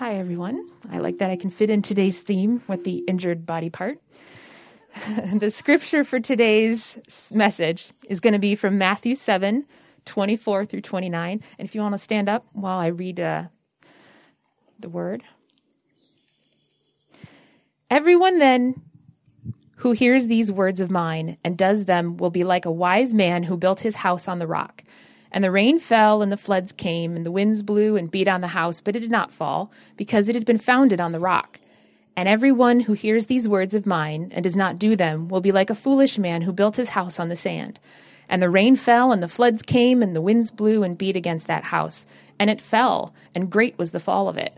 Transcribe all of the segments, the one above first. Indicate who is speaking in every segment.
Speaker 1: Hi, everyone. I like that I can fit in today's theme with the injured body part. the scripture for today's message is going to be from Matthew 7 24 through 29. And if you want to stand up while I read uh, the word. Everyone then who hears these words of mine and does them will be like a wise man who built his house on the rock. And the rain fell, and the floods came, and the winds blew and beat on the house, but it did not fall, because it had been founded on the rock. And every one who hears these words of mine and does not do them will be like a foolish man who built his house on the sand. And the rain fell, and the floods came, and the winds blew and beat against that house. And it fell, and great was the fall of it.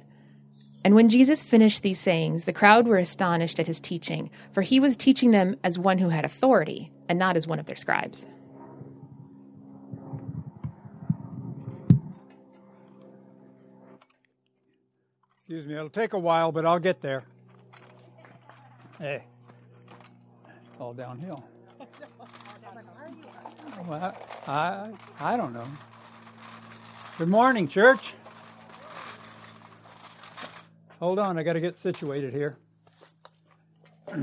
Speaker 1: And when Jesus finished these sayings, the crowd were astonished at his teaching, for he was teaching them as one who had authority, and not as one of their scribes.
Speaker 2: Excuse me, it'll take a while, but I'll get there. Hey, it's all downhill. Well, I, I don't know. Good morning, church. Hold on, I got to get situated here.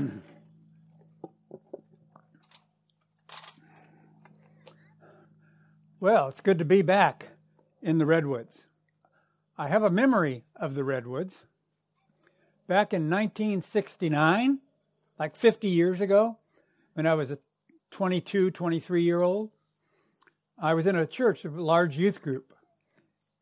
Speaker 2: well, it's good to be back in the Redwoods. I have a memory of the Redwoods. Back in 1969, like 50 years ago, when I was a 22, 23 year old, I was in a church, a large youth group,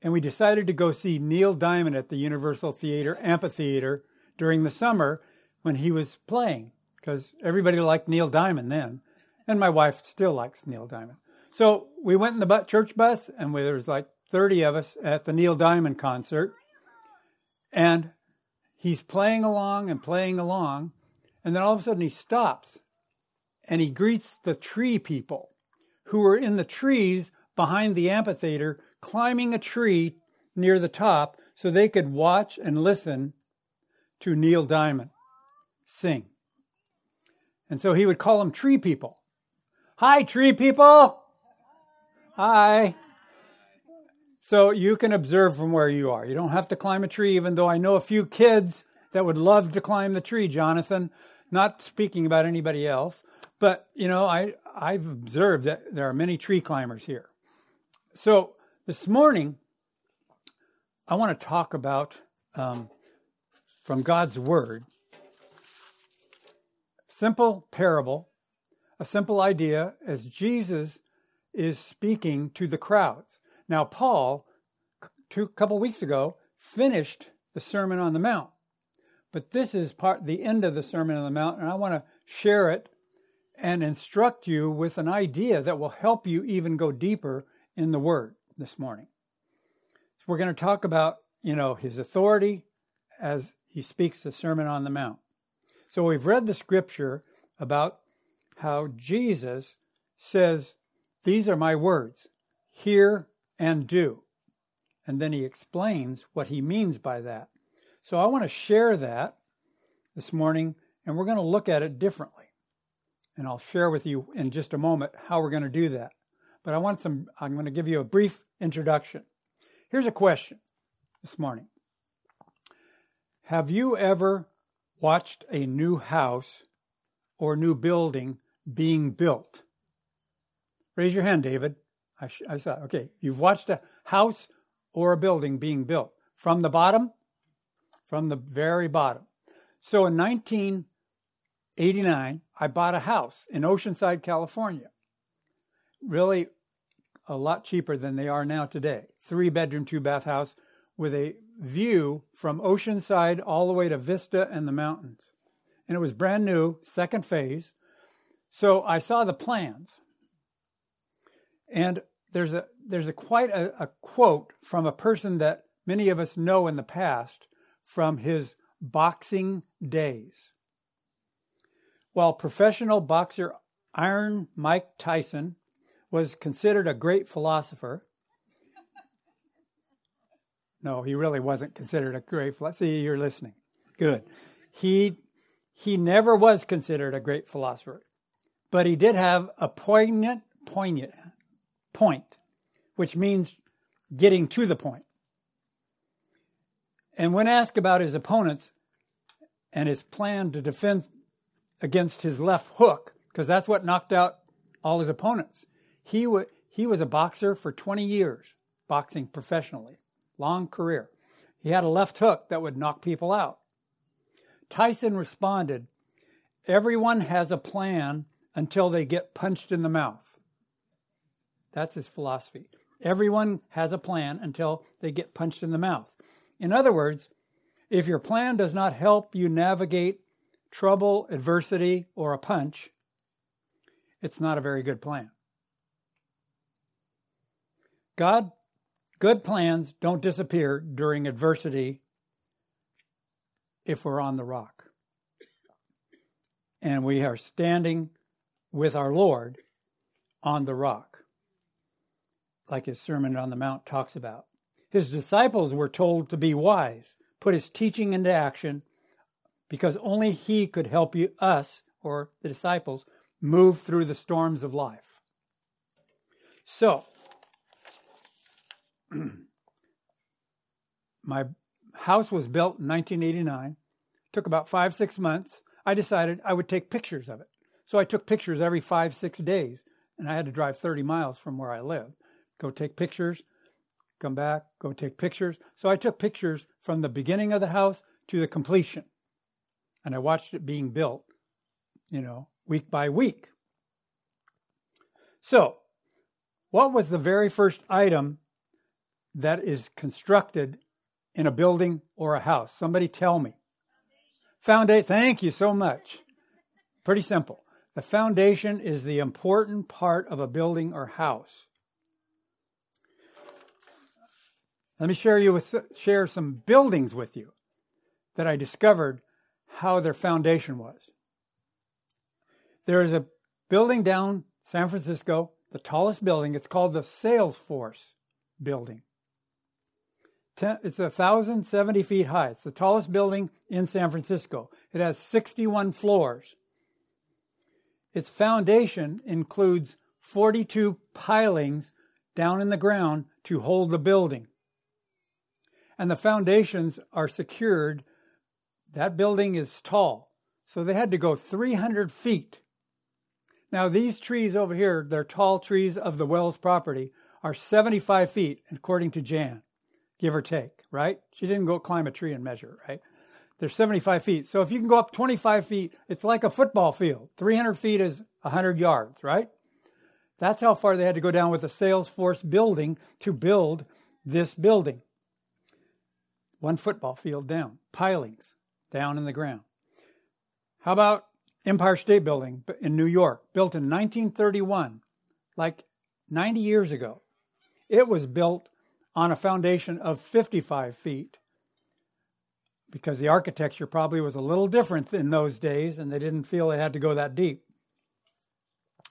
Speaker 2: and we decided to go see Neil Diamond at the Universal Theater Amphitheater during the summer when he was playing, because everybody liked Neil Diamond then, and my wife still likes Neil Diamond. So we went in the church bus, and there was like 30 of us at the Neil Diamond concert. And he's playing along and playing along. And then all of a sudden he stops and he greets the tree people who were in the trees behind the amphitheater, climbing a tree near the top so they could watch and listen to Neil Diamond sing. And so he would call them tree people. Hi, tree people. Hi. So you can observe from where you are. You don't have to climb a tree, even though I know a few kids that would love to climb the tree, Jonathan. Not speaking about anybody else, but you know, I, I've observed that there are many tree climbers here. So this morning, I want to talk about um, from God's Word, simple parable, a simple idea as Jesus is speaking to the crowds. Now, Paul, two couple weeks ago, finished the Sermon on the Mount, but this is part the end of the Sermon on the Mount, and I want to share it and instruct you with an idea that will help you even go deeper in the Word this morning. So we're going to talk about, you know, his authority as he speaks the Sermon on the Mount. So we've read the scripture about how Jesus says, These are my words. Hear and do. And then he explains what he means by that. So I want to share that this morning, and we're going to look at it differently. And I'll share with you in just a moment how we're going to do that. But I want some, I'm going to give you a brief introduction. Here's a question this morning Have you ever watched a new house or new building being built? Raise your hand, David. I, sh- I saw, okay, you've watched a house or a building being built from the bottom, from the very bottom. So in 1989, I bought a house in Oceanside, California. Really a lot cheaper than they are now today. Three bedroom, two bath house with a view from Oceanside all the way to Vista and the mountains. And it was brand new, second phase. So I saw the plans. And there's a there's a quite a, a quote from a person that many of us know in the past from his boxing days. While professional boxer Iron Mike Tyson was considered a great philosopher, no, he really wasn't considered a great philosopher. See, you're listening. Good. He he never was considered a great philosopher, but he did have a poignant, poignant point, which means getting to the point. And when asked about his opponents and his plan to defend against his left hook, because that's what knocked out all his opponents, he, w- he was a boxer for 20 years, boxing professionally, long career. He had a left hook that would knock people out. Tyson responded, Everyone has a plan until they get punched in the mouth. That's his philosophy. Everyone has a plan until they get punched in the mouth. In other words, if your plan does not help you navigate trouble, adversity, or a punch, it's not a very good plan. God, good plans don't disappear during adversity if we're on the rock. And we are standing with our Lord on the rock, like his Sermon on the Mount talks about. His disciples were told to be wise, put his teaching into action, because only he could help you, us, or the disciples, move through the storms of life. So, my house was built in 1989. Took about five, six months. I decided I would take pictures of it. So I took pictures every five, six days, and I had to drive 30 miles from where I lived. Go take pictures, come back, go take pictures. So I took pictures from the beginning of the house to the completion. And I watched it being built, you know, week by week. So, what was the very first item that is constructed in a building or a house? Somebody tell me. Foundation. Thank you so much. Pretty simple. The foundation is the important part of a building or house. Let me share you with share some buildings with you that I discovered how their foundation was. There is a building down San Francisco, the tallest building. It's called the Salesforce Building. It's 1,070 feet high. It's the tallest building in San Francisco. It has 61 floors. Its foundation includes 42 pilings down in the ground to hold the building. And the foundations are secured. That building is tall. So they had to go 300 feet. Now, these trees over here, they're tall trees of the Wells property, are 75 feet, according to Jan give or take, right? She didn't go climb a tree and measure, right? They're 75 feet. So if you can go up 25 feet, it's like a football field. 300 feet is 100 yards, right? That's how far they had to go down with the Salesforce building to build this building. One football field down, pilings down in the ground. How about Empire State Building in New York, built in 1931, like 90 years ago? It was built on a foundation of 55 feet because the architecture probably was a little different in those days and they didn't feel they had to go that deep.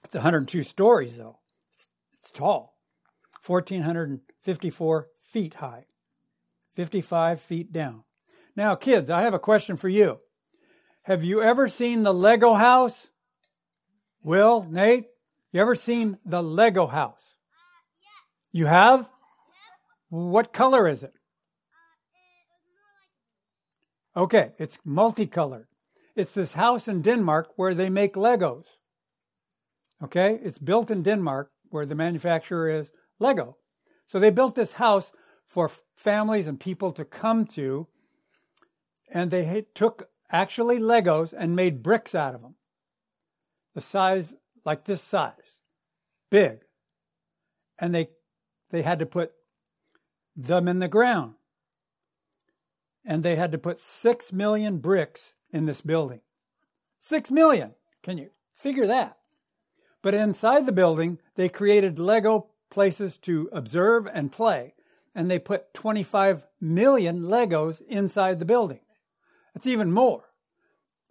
Speaker 2: It's 102 stories though. It's, it's tall. 1454 feet high. 55 feet down. Now kids, I have a question for you. Have you ever seen the Lego house? Will, Nate, you ever seen the Lego house? You have? What color is it? Okay, it's multicolored. It's this house in Denmark where they make Legos. Okay, it's built in Denmark where the manufacturer is Lego. So they built this house for families and people to come to, and they took actually Legos and made bricks out of them. The size, like this size, big. And they, they had to put them in the ground. And they had to put six million bricks in this building. Six million! Can you figure that? But inside the building, they created Lego places to observe and play. And they put 25 million Legos inside the building. It's even more.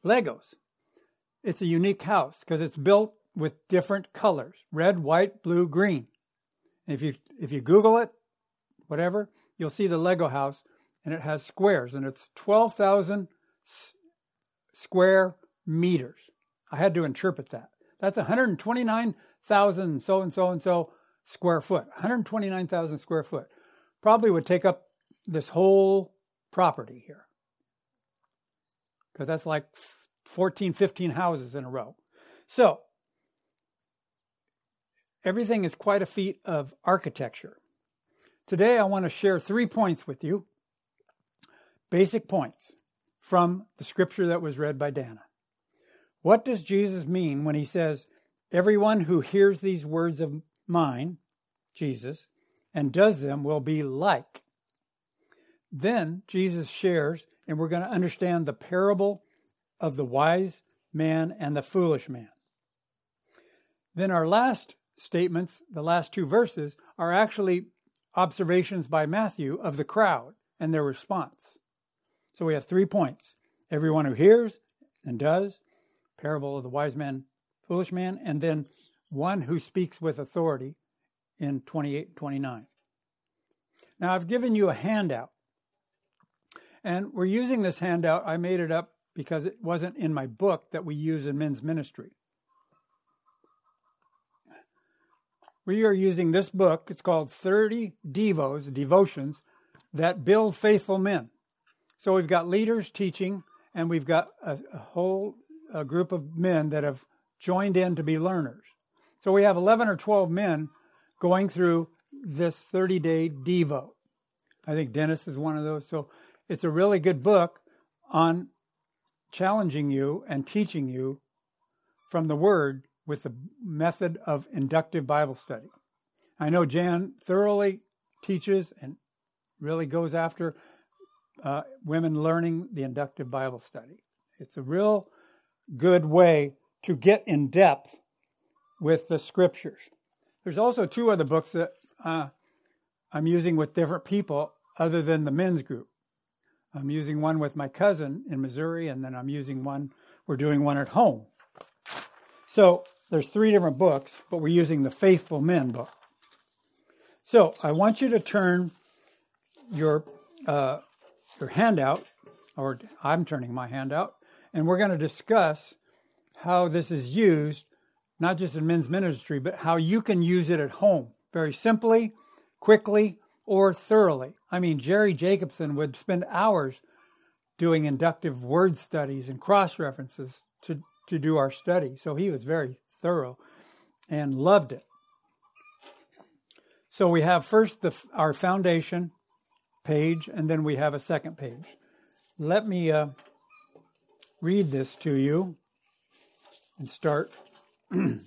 Speaker 2: Legos. It's a unique house because it's built with different colors red, white, blue, green. If you, if you Google it, whatever, you'll see the Lego house and it has squares and it's 12,000 s- square meters. I had to interpret that. That's 129,000 so and so and so square foot. 129,000 square foot. Probably would take up this whole property here. Because that's like 14, 15 houses in a row. So, everything is quite a feat of architecture. Today, I want to share three points with you basic points from the scripture that was read by Dana. What does Jesus mean when he says, Everyone who hears these words of mine, Jesus, and does them will be like? Then Jesus shares, and we're going to understand the parable of the wise man and the foolish man. Then our last statements, the last two verses, are actually observations by Matthew of the crowd and their response. So we have three points everyone who hears and does, parable of the wise man, foolish man, and then one who speaks with authority in 28 29. Now I've given you a handout. And we're using this handout. I made it up because it wasn't in my book that we use in men's ministry. We are using this book. It's called 30 Devos, Devotions, that build faithful men. So we've got leaders teaching, and we've got a, a whole a group of men that have joined in to be learners. So we have 11 or 12 men going through this 30 day Devo. I think Dennis is one of those. So it's a really good book on challenging you and teaching you from the Word with the method of inductive Bible study. I know Jan thoroughly teaches and really goes after uh, women learning the inductive Bible study. It's a real good way to get in depth with the scriptures. There's also two other books that uh, I'm using with different people other than the men's group. I'm using one with my cousin in Missouri, and then I'm using one, we're doing one at home. So there's three different books, but we're using the Faithful Men book. So I want you to turn your uh, your handout, or I'm turning my handout, and we're going to discuss how this is used, not just in men's ministry, but how you can use it at home very simply, quickly, or thoroughly. I mean, Jerry Jacobson would spend hours doing inductive word studies and cross references to, to do our study. So he was very thorough and loved it. So we have first the, our foundation page, and then we have a second page. Let me uh, read this to you and start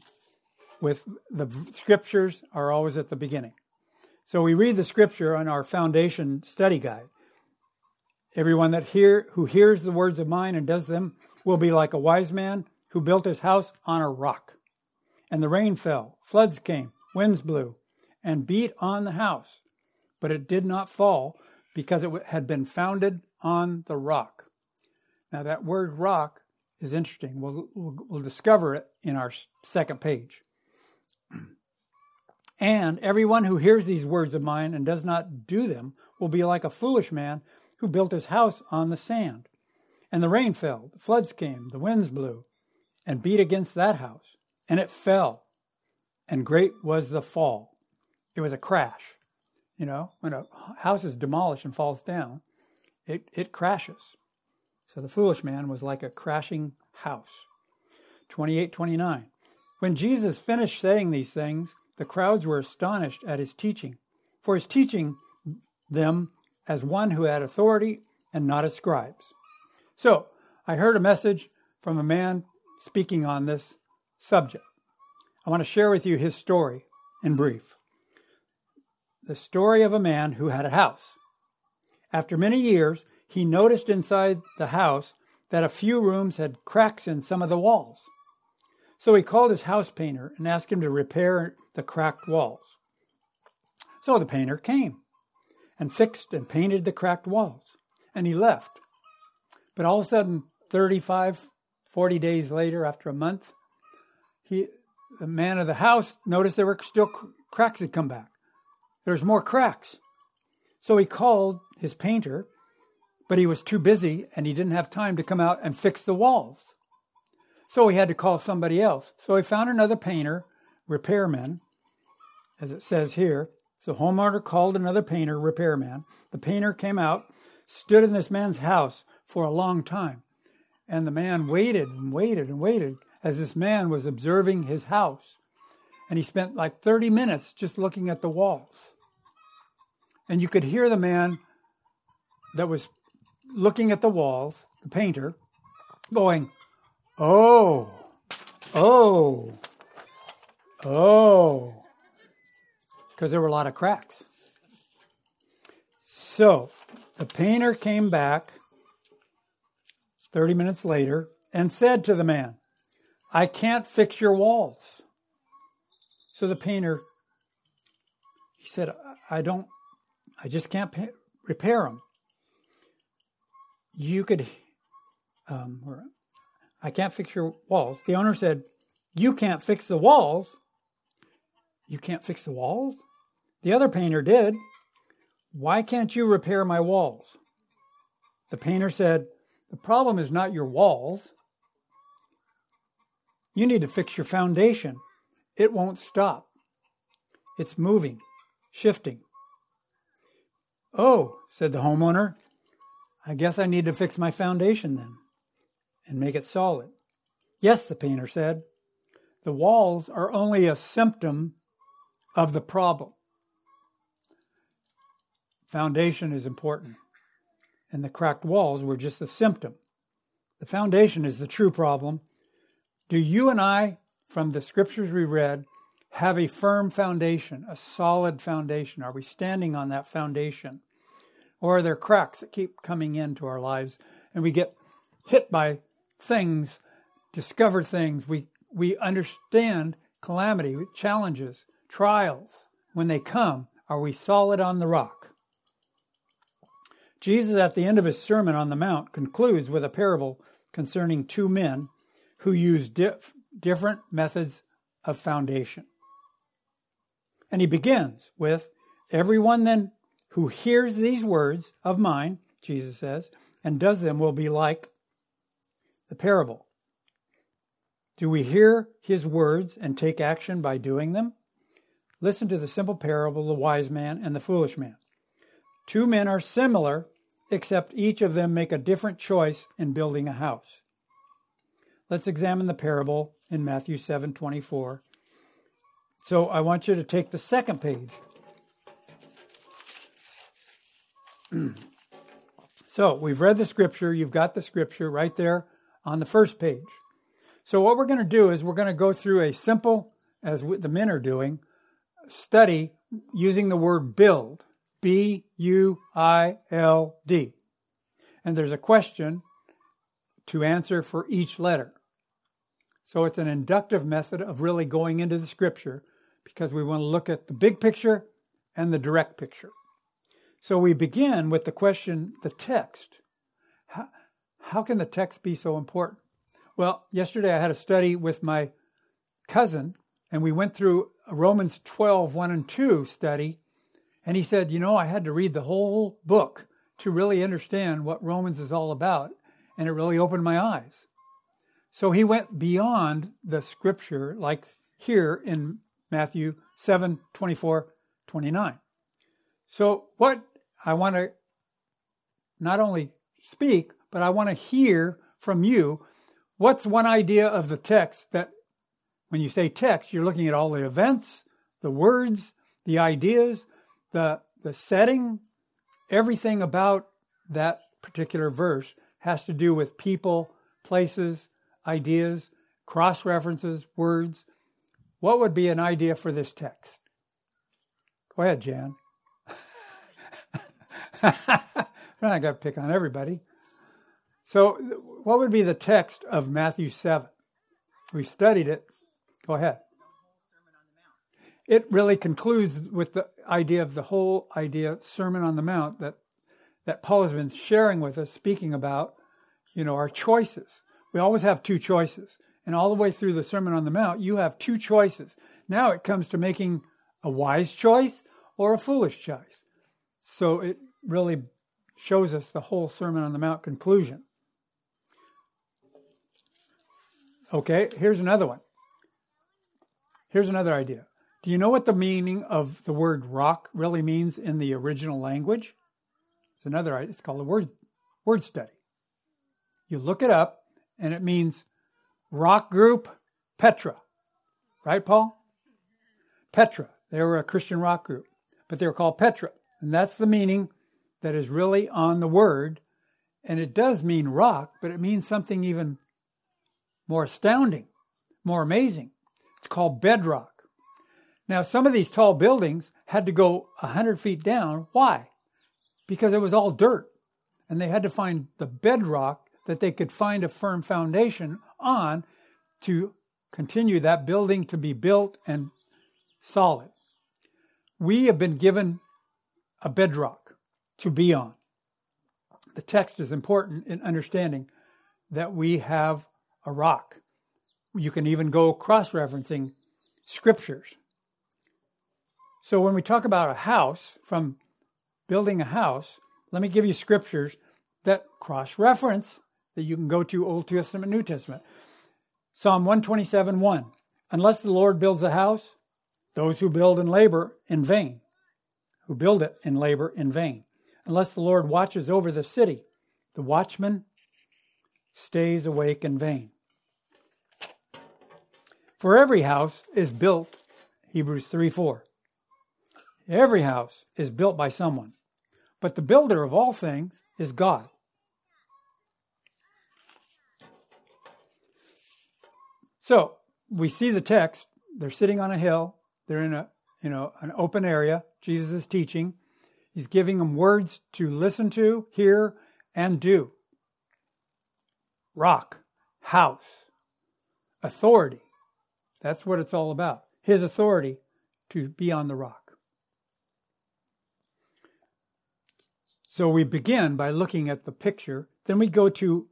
Speaker 2: with the scriptures are always at the beginning. So we read the scripture on our foundation study guide. Everyone that hear who hears the words of mine and does them will be like a wise man who built his house on a rock. And the rain fell, floods came, winds blew, and beat on the house, but it did not fall because it had been founded on the rock. Now that word rock is interesting. We'll, we'll, we'll discover it in our second page. And everyone who hears these words of mine and does not do them will be like a foolish man who built his house on the sand. And the rain fell, the floods came, the winds blew, and beat against that house, and it fell. And great was the fall. It was a crash. You know, when a house is demolished and falls down, it, it crashes. So the foolish man was like a crashing house. 28 29. When Jesus finished saying these things, the crowds were astonished at his teaching, for his teaching them as one who had authority and not as scribes. So, I heard a message from a man speaking on this subject. I want to share with you his story in brief. The story of a man who had a house. After many years, he noticed inside the house that a few rooms had cracks in some of the walls. So he called his house painter and asked him to repair the cracked walls. So the painter came and fixed and painted the cracked walls, and he left. But all of a sudden, 35, 40 days later, after a month, he, the man of the house noticed there were still cracks had come back. There's more cracks. So he called his painter, but he was too busy and he didn't have time to come out and fix the walls. So he had to call somebody else. So he found another painter, repairman, as it says here. So homeowner called another painter, repairman. The painter came out, stood in this man's house for a long time. And the man waited and waited and waited as this man was observing his house. And he spent like 30 minutes just looking at the walls. And you could hear the man that was looking at the walls, the painter, going, Oh, oh, oh, because there were a lot of cracks. So the painter came back 30 minutes later and said to the man, I can't fix your walls. So the painter, he said, I don't, I just can't repair them. You could, um, or, I can't fix your walls. The owner said, You can't fix the walls. You can't fix the walls? The other painter did. Why can't you repair my walls? The painter said, The problem is not your walls. You need to fix your foundation. It won't stop. It's moving, shifting. Oh, said the homeowner, I guess I need to fix my foundation then and make it solid. Yes, the painter said, the walls are only a symptom of the problem. Foundation is important, and the cracked walls were just a symptom. The foundation is the true problem. Do you and I, from the scriptures we read, have a firm foundation, a solid foundation? Are we standing on that foundation? Or are there cracks that keep coming into our lives and we get hit by things, discover things? We, we understand calamity, challenges, trials. When they come, are we solid on the rock? Jesus, at the end of his Sermon on the Mount, concludes with a parable concerning two men who use dif- different methods of foundation. And he begins with Everyone then who hears these words of mine, Jesus says, and does them will be like the parable. Do we hear his words and take action by doing them? Listen to the simple parable the wise man and the foolish man. Two men are similar, except each of them make a different choice in building a house. Let's examine the parable in Matthew 7:24. So I want you to take the second page. so we've read the scripture, you've got the scripture right there on the first page. So what we're going to do is we're going to go through a simple as the men are doing study using the word build. B U I L D. And there's a question to answer for each letter. So it's an inductive method of really going into the scripture because we want to look at the big picture and the direct picture. So we begin with the question the text. How, how can the text be so important? Well, yesterday I had a study with my cousin, and we went through Romans 12, 1 and 2 study and he said, You know, I had to read the whole book to really understand what Romans is all about. And it really opened my eyes. So he went beyond the scripture, like here in Matthew 7 24, 29. So, what I want to not only speak, but I want to hear from you what's one idea of the text that when you say text, you're looking at all the events, the words, the ideas, the the setting, everything about that particular verse has to do with people, places, ideas, cross references, words. What would be an idea for this text? Go ahead, Jan. Not going to pick on everybody. So, what would be the text of Matthew 7? We studied it. Go ahead it really concludes with the idea of the whole idea Sermon on the Mount that that Paul has been sharing with us, speaking about, you know, our choices. We always have two choices. And all the way through the Sermon on the Mount, you have two choices. Now it comes to making a wise choice or a foolish choice. So it really shows us the whole Sermon on the Mount conclusion. Okay, here's another one. Here's another idea. Do you know what the meaning of the word rock really means in the original language? It's another, it's called a word, word study. You look it up, and it means rock group Petra. Right, Paul? Petra. They were a Christian rock group, but they were called Petra. And that's the meaning that is really on the word. And it does mean rock, but it means something even more astounding, more amazing. It's called bedrock. Now, some of these tall buildings had to go 100 feet down. Why? Because it was all dirt. And they had to find the bedrock that they could find a firm foundation on to continue that building to be built and solid. We have been given a bedrock to be on. The text is important in understanding that we have a rock. You can even go cross referencing scriptures. So when we talk about a house, from building a house, let me give you scriptures that cross reference that you can go to Old Testament, New Testament. Psalm 127 1. Unless the Lord builds a house, those who build and labor in vain, who build it in labor in vain. Unless the Lord watches over the city, the watchman stays awake in vain. For every house is built, Hebrews 3 4. Every house is built by someone, but the builder of all things is God. So we see the text. They're sitting on a hill. They're in a you know an open area. Jesus is teaching. He's giving them words to listen to, hear, and do. Rock, house, authority. That's what it's all about. His authority to be on the rock. So we begin by looking at the picture. Then we go to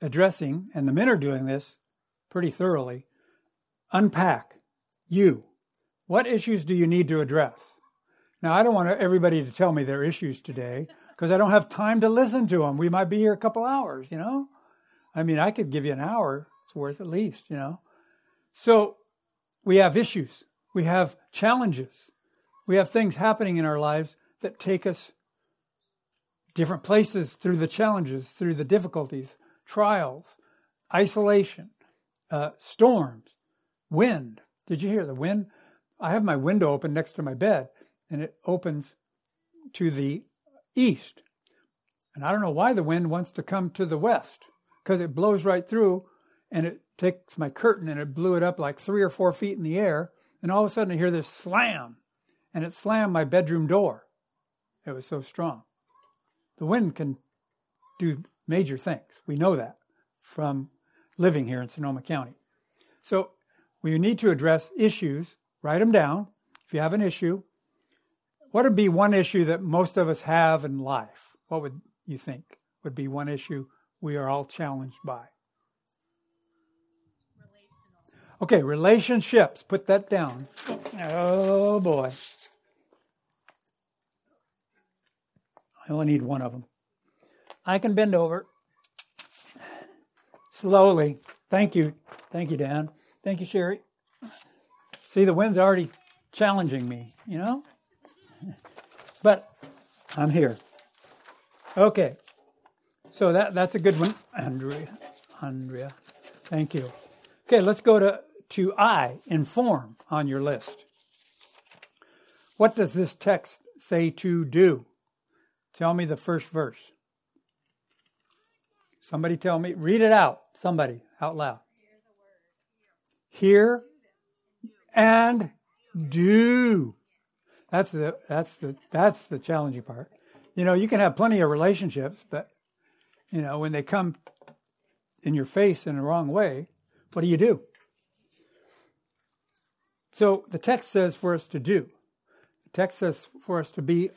Speaker 2: addressing, and the men are doing this pretty thoroughly. Unpack you. What issues do you need to address? Now, I don't want everybody to tell me their issues today because I don't have time to listen to them. We might be here a couple hours, you know? I mean, I could give you an hour, it's worth at least, you know? So we have issues, we have challenges, we have things happening in our lives that take us different places through the challenges, through the difficulties, trials, isolation, uh, storms, wind. Did you hear the wind? I have my window open next to my bed, and it opens to the east. And I don't know why the wind wants to come to the west, because it blows right through, and it takes my curtain and it blew it up like three or four feet in the air. And all of a sudden, I hear this slam, and it slammed my bedroom door. It was so strong. The wind can do major things. We know that from living here in Sonoma County. So we need to address issues, write them down. If you have an issue, what would be one issue that most of us have in life? What would you think would be one issue we are all challenged by? Okay, relationships. Put that down. Oh boy. I only need one of them. I can bend over slowly. Thank you. Thank you, Dan. Thank you, Sherry. See, the wind's already challenging me, you know? But I'm here. Okay. So that, that's a good one, Andrea. Andrea. Thank you. Okay, let's go to, to I, inform on your list. What does this text say to do? Tell me the first verse. Somebody tell me, read it out. Somebody out loud. Hear and do. That's the that's the that's the challenging part. You know, you can have plenty of relationships, but you know, when they come in your face in the wrong way, what do you do? So the text says for us to do. The text says for us to be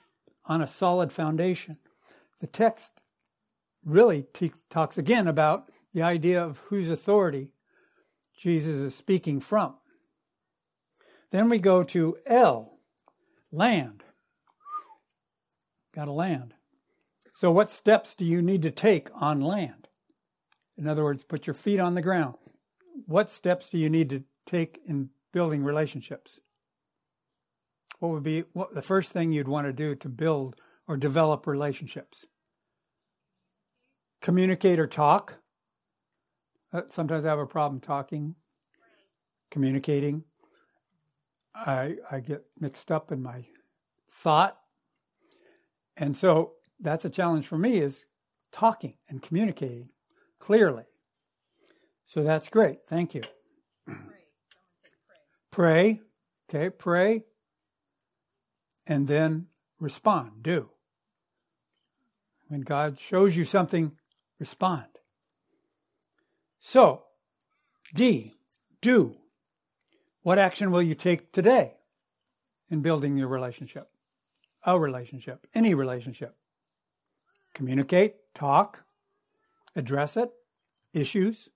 Speaker 2: on a solid foundation. The text really te- talks again about the idea of whose authority Jesus is speaking from. Then we go to L, land. Got to land. So, what steps do you need to take on land? In other words, put your feet on the ground. What steps do you need to take in building relationships? What would be what, the first thing you'd want to do to build or develop relationships? Communicate or talk. Uh, sometimes I have a problem talking, communicating. I, I get mixed up in my thought. And so that's a challenge for me is talking and communicating clearly. So that's great. Thank you. Pray. pray. Okay, pray. And then respond. Do. When God shows you something, respond. So, D, do. What action will you take today in building your relationship? A relationship, any relationship. Communicate, talk, address it, issues.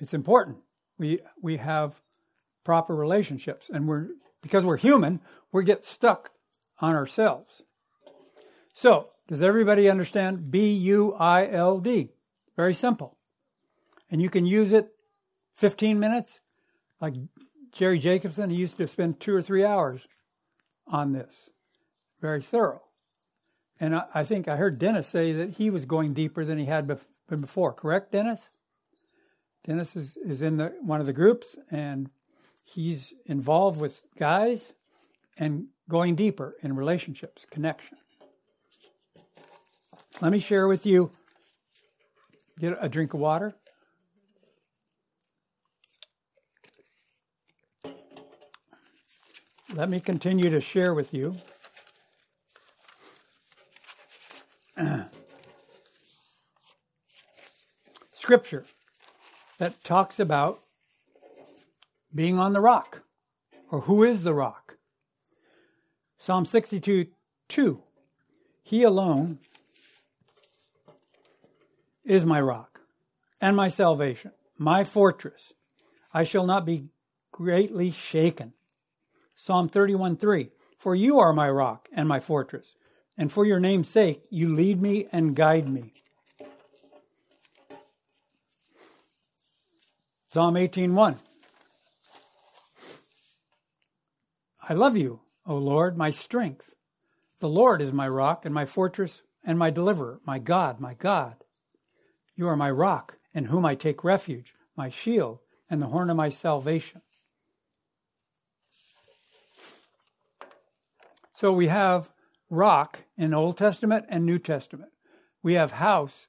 Speaker 2: It's important. We we have proper relationships and we're because we're human, we get stuck on ourselves. So, does everybody understand B U I L D? Very simple. And you can use it 15 minutes. Like Jerry Jacobson, he used to spend two or three hours on this. Very thorough. And I, I think I heard Dennis say that he was going deeper than he had been before. Correct, Dennis? Dennis is, is in the, one of the groups and he's involved with guys and going deeper in relationships, connection. Let me share with you get a drink of water. Let me continue to share with you. Scripture that talks about being on the rock, or who is the rock. Psalm 62 2. He alone is my rock and my salvation, my fortress. I shall not be greatly shaken. Psalm 31 3. For you are my rock and my fortress, and for your name's sake you lead me and guide me. Psalm 18:1 I love you, O Lord, my strength. The Lord is my rock and my fortress and my deliverer, my God, my God. You are my rock, in whom I take refuge, my shield, and the horn of my salvation. So we have rock in Old Testament and New Testament. We have house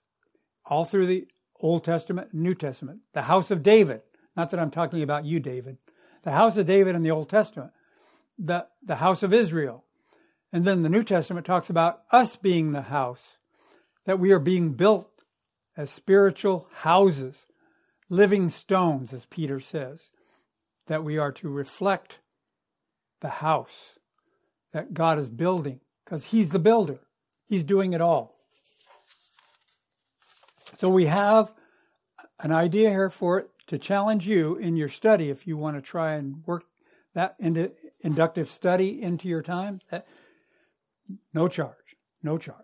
Speaker 2: all through the Old Testament New Testament. The house of David. Not that I'm talking about you, David. The house of David in the Old Testament the, the house of Israel. And then the New Testament talks about us being the house, that we are being built as spiritual houses, living stones, as Peter says, that we are to reflect the house that God is building, because He's the builder, He's doing it all. So we have an idea here for it to challenge you in your study if you want to try and work that into inductive study into your time, that, no charge, no charge.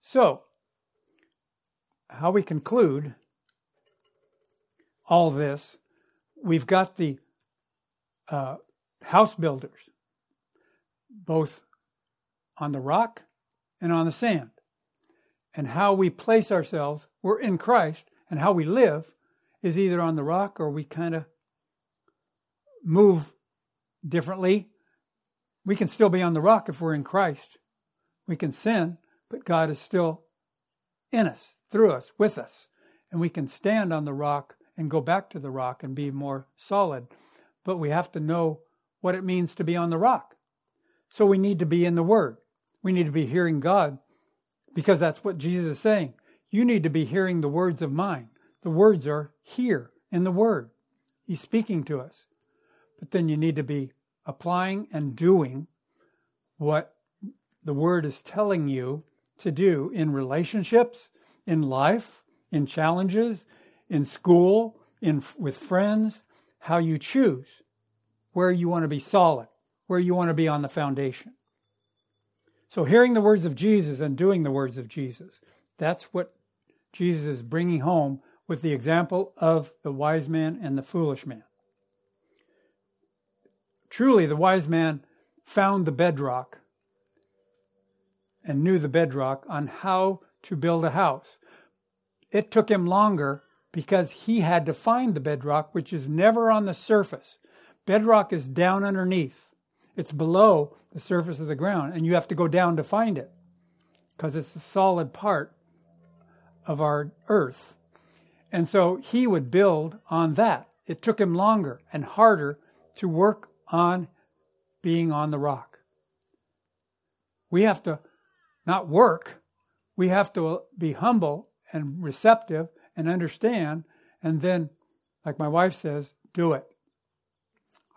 Speaker 2: So, how we conclude all this, we've got the uh, house builders, both on the rock and on the sand. And how we place ourselves, we're in Christ, and how we live is either on the rock or we kind of move differently. We can still be on the rock if we're in Christ. We can sin, but God is still in us, through us, with us. And we can stand on the rock and go back to the rock and be more solid. But we have to know what it means to be on the rock. So we need to be in the Word. We need to be hearing God because that's what Jesus is saying. You need to be hearing the words of mine. The words are here in the Word. He's speaking to us but then you need to be applying and doing what the word is telling you to do in relationships, in life, in challenges, in school, in with friends, how you choose where you want to be solid, where you want to be on the foundation. So hearing the words of Jesus and doing the words of Jesus, that's what Jesus is bringing home with the example of the wise man and the foolish man. Truly, the wise man found the bedrock and knew the bedrock on how to build a house. It took him longer because he had to find the bedrock, which is never on the surface. Bedrock is down underneath, it's below the surface of the ground, and you have to go down to find it because it's a solid part of our earth. And so he would build on that. It took him longer and harder to work on being on the rock. We have to not work, we have to be humble and receptive and understand, and then, like my wife says, do it.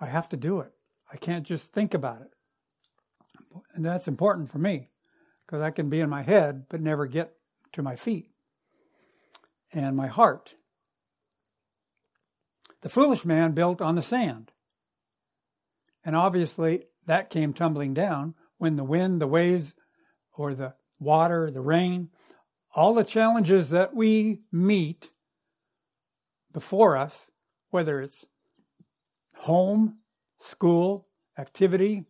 Speaker 2: I have to do it. I can't just think about it. And that's important for me because I can be in my head but never get to my feet and my heart. The foolish man built on the sand. And obviously, that came tumbling down when the wind, the waves, or the water, the rain, all the challenges that we meet before us, whether it's home, school, activity,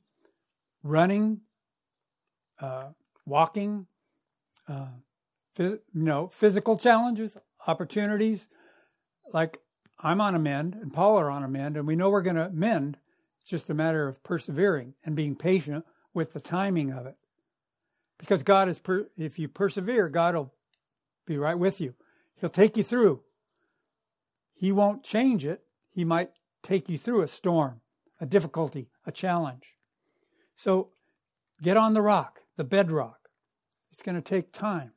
Speaker 2: running, uh, walking, uh, phys- you know, physical challenges, opportunities. Like I'm on a mend and Paul are on a mend, and we know we're going to mend. It's just a matter of persevering and being patient with the timing of it. Because God is, per- if you persevere, God will be right with you. He'll take you through. He won't change it. He might take you through a storm, a difficulty, a challenge. So get on the rock, the bedrock. It's going to take time.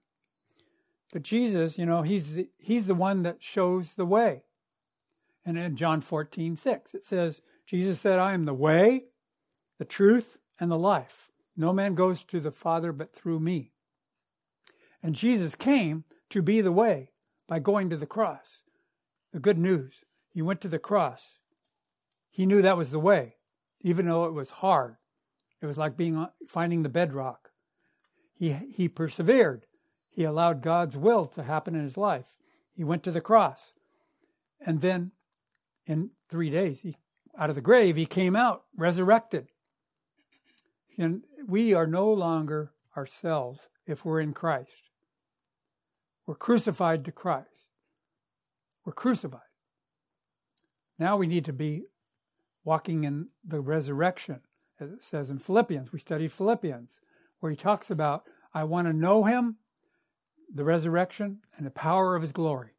Speaker 2: But Jesus, you know, he's the, he's the one that shows the way. And in John 14, 6, it says, Jesus said, I am the way, the truth, and the life. No man goes to the Father but through me. And Jesus came to be the way by going to the cross. The good news. He went to the cross. He knew that was the way, even though it was hard. It was like being uh, finding the bedrock. He he persevered. He allowed God's will to happen in his life. He went to the cross. And then in 3 days he out of the grave he came out resurrected. And we are no longer ourselves if we're in Christ. We're crucified to Christ. We're crucified. Now we need to be walking in the resurrection, as it says in Philippians. We studied Philippians, where he talks about, I want to know him, the resurrection, and the power of his glory.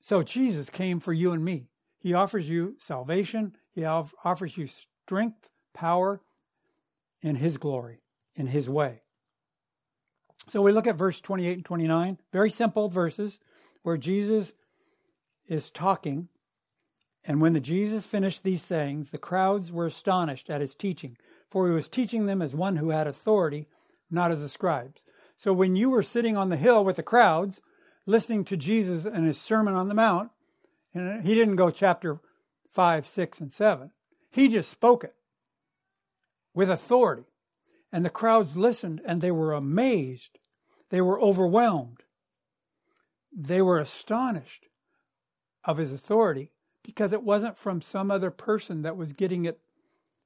Speaker 2: So Jesus came for you and me. He offers you salvation, he offers you strength, power in his glory, in his way. So we look at verse 28 and 29, very simple verses where Jesus is talking. And when the Jesus finished these sayings, the crowds were astonished at his teaching, for he was teaching them as one who had authority, not as the scribes. So when you were sitting on the hill with the crowds, listening to Jesus and his Sermon on the Mount, and he didn't go chapter 5, 6, and 7. He just spoke it with authority. And the crowds listened and they were amazed. They were overwhelmed. They were astonished of his authority because it wasn't from some other person that was getting it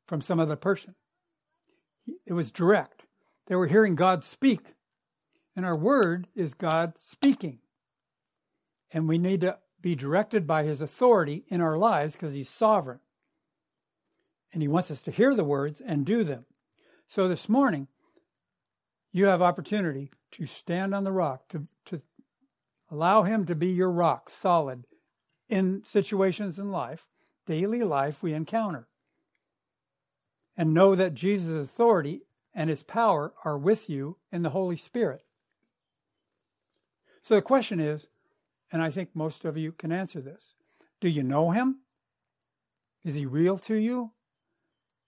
Speaker 2: from some other person. It was direct. They were hearing God speak. And our word is God speaking. And we need to be directed by his authority in our lives because he's sovereign. And he wants us to hear the words and do them. So this morning, you have opportunity to stand on the rock, to, to allow him to be your rock, solid, in situations in life, daily life we encounter. And know that Jesus' authority and his power are with you in the Holy Spirit. So the question is, and I think most of you can answer this do you know him? Is he real to you?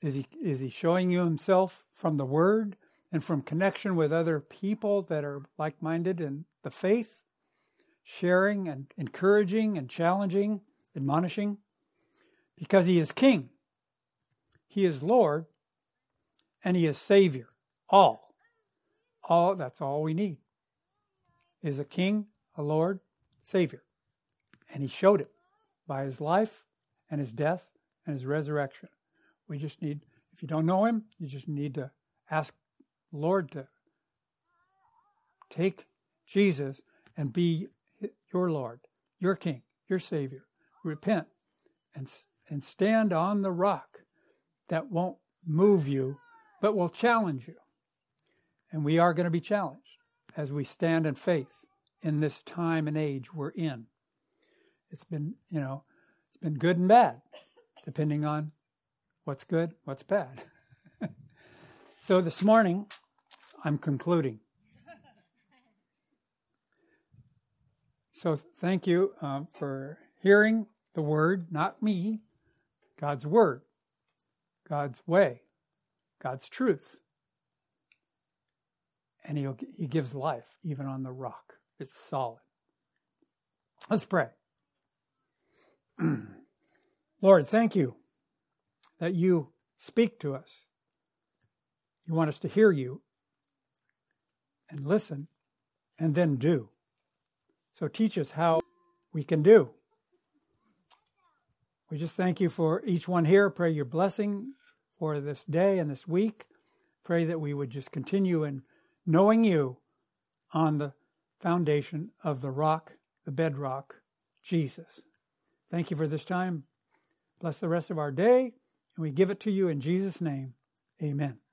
Speaker 2: Is he, is he showing you himself from the Word and from connection with other people that are like minded in the faith, sharing and encouraging and challenging, admonishing? Because he is King, he is Lord, and he is Savior. All. All that's all we need. Is a king, a Lord, Savior. And he showed it by his life and his death and his resurrection. We just need, if you don't know Him, you just need to ask Lord to take Jesus and be your Lord, your King, your Savior. Repent and, and stand on the rock that won't move you, but will challenge you. And we are going to be challenged as we stand in faith in this time and age we're in. It's been, you know, it's been good and bad, depending on what's good, what's bad. so this morning, I'm concluding. So thank you um, for hearing the word, not me, God's word, God's way, God's truth. And he he gives life even on the rock. It's solid. Let's pray. Lord, thank you that you speak to us. You want us to hear you and listen and then do. So teach us how we can do. We just thank you for each one here. Pray your blessing for this day and this week. Pray that we would just continue in knowing you on the foundation of the rock, the bedrock, Jesus. Thank you for this time. Bless the rest of our day, and we give it to you in Jesus' name. Amen.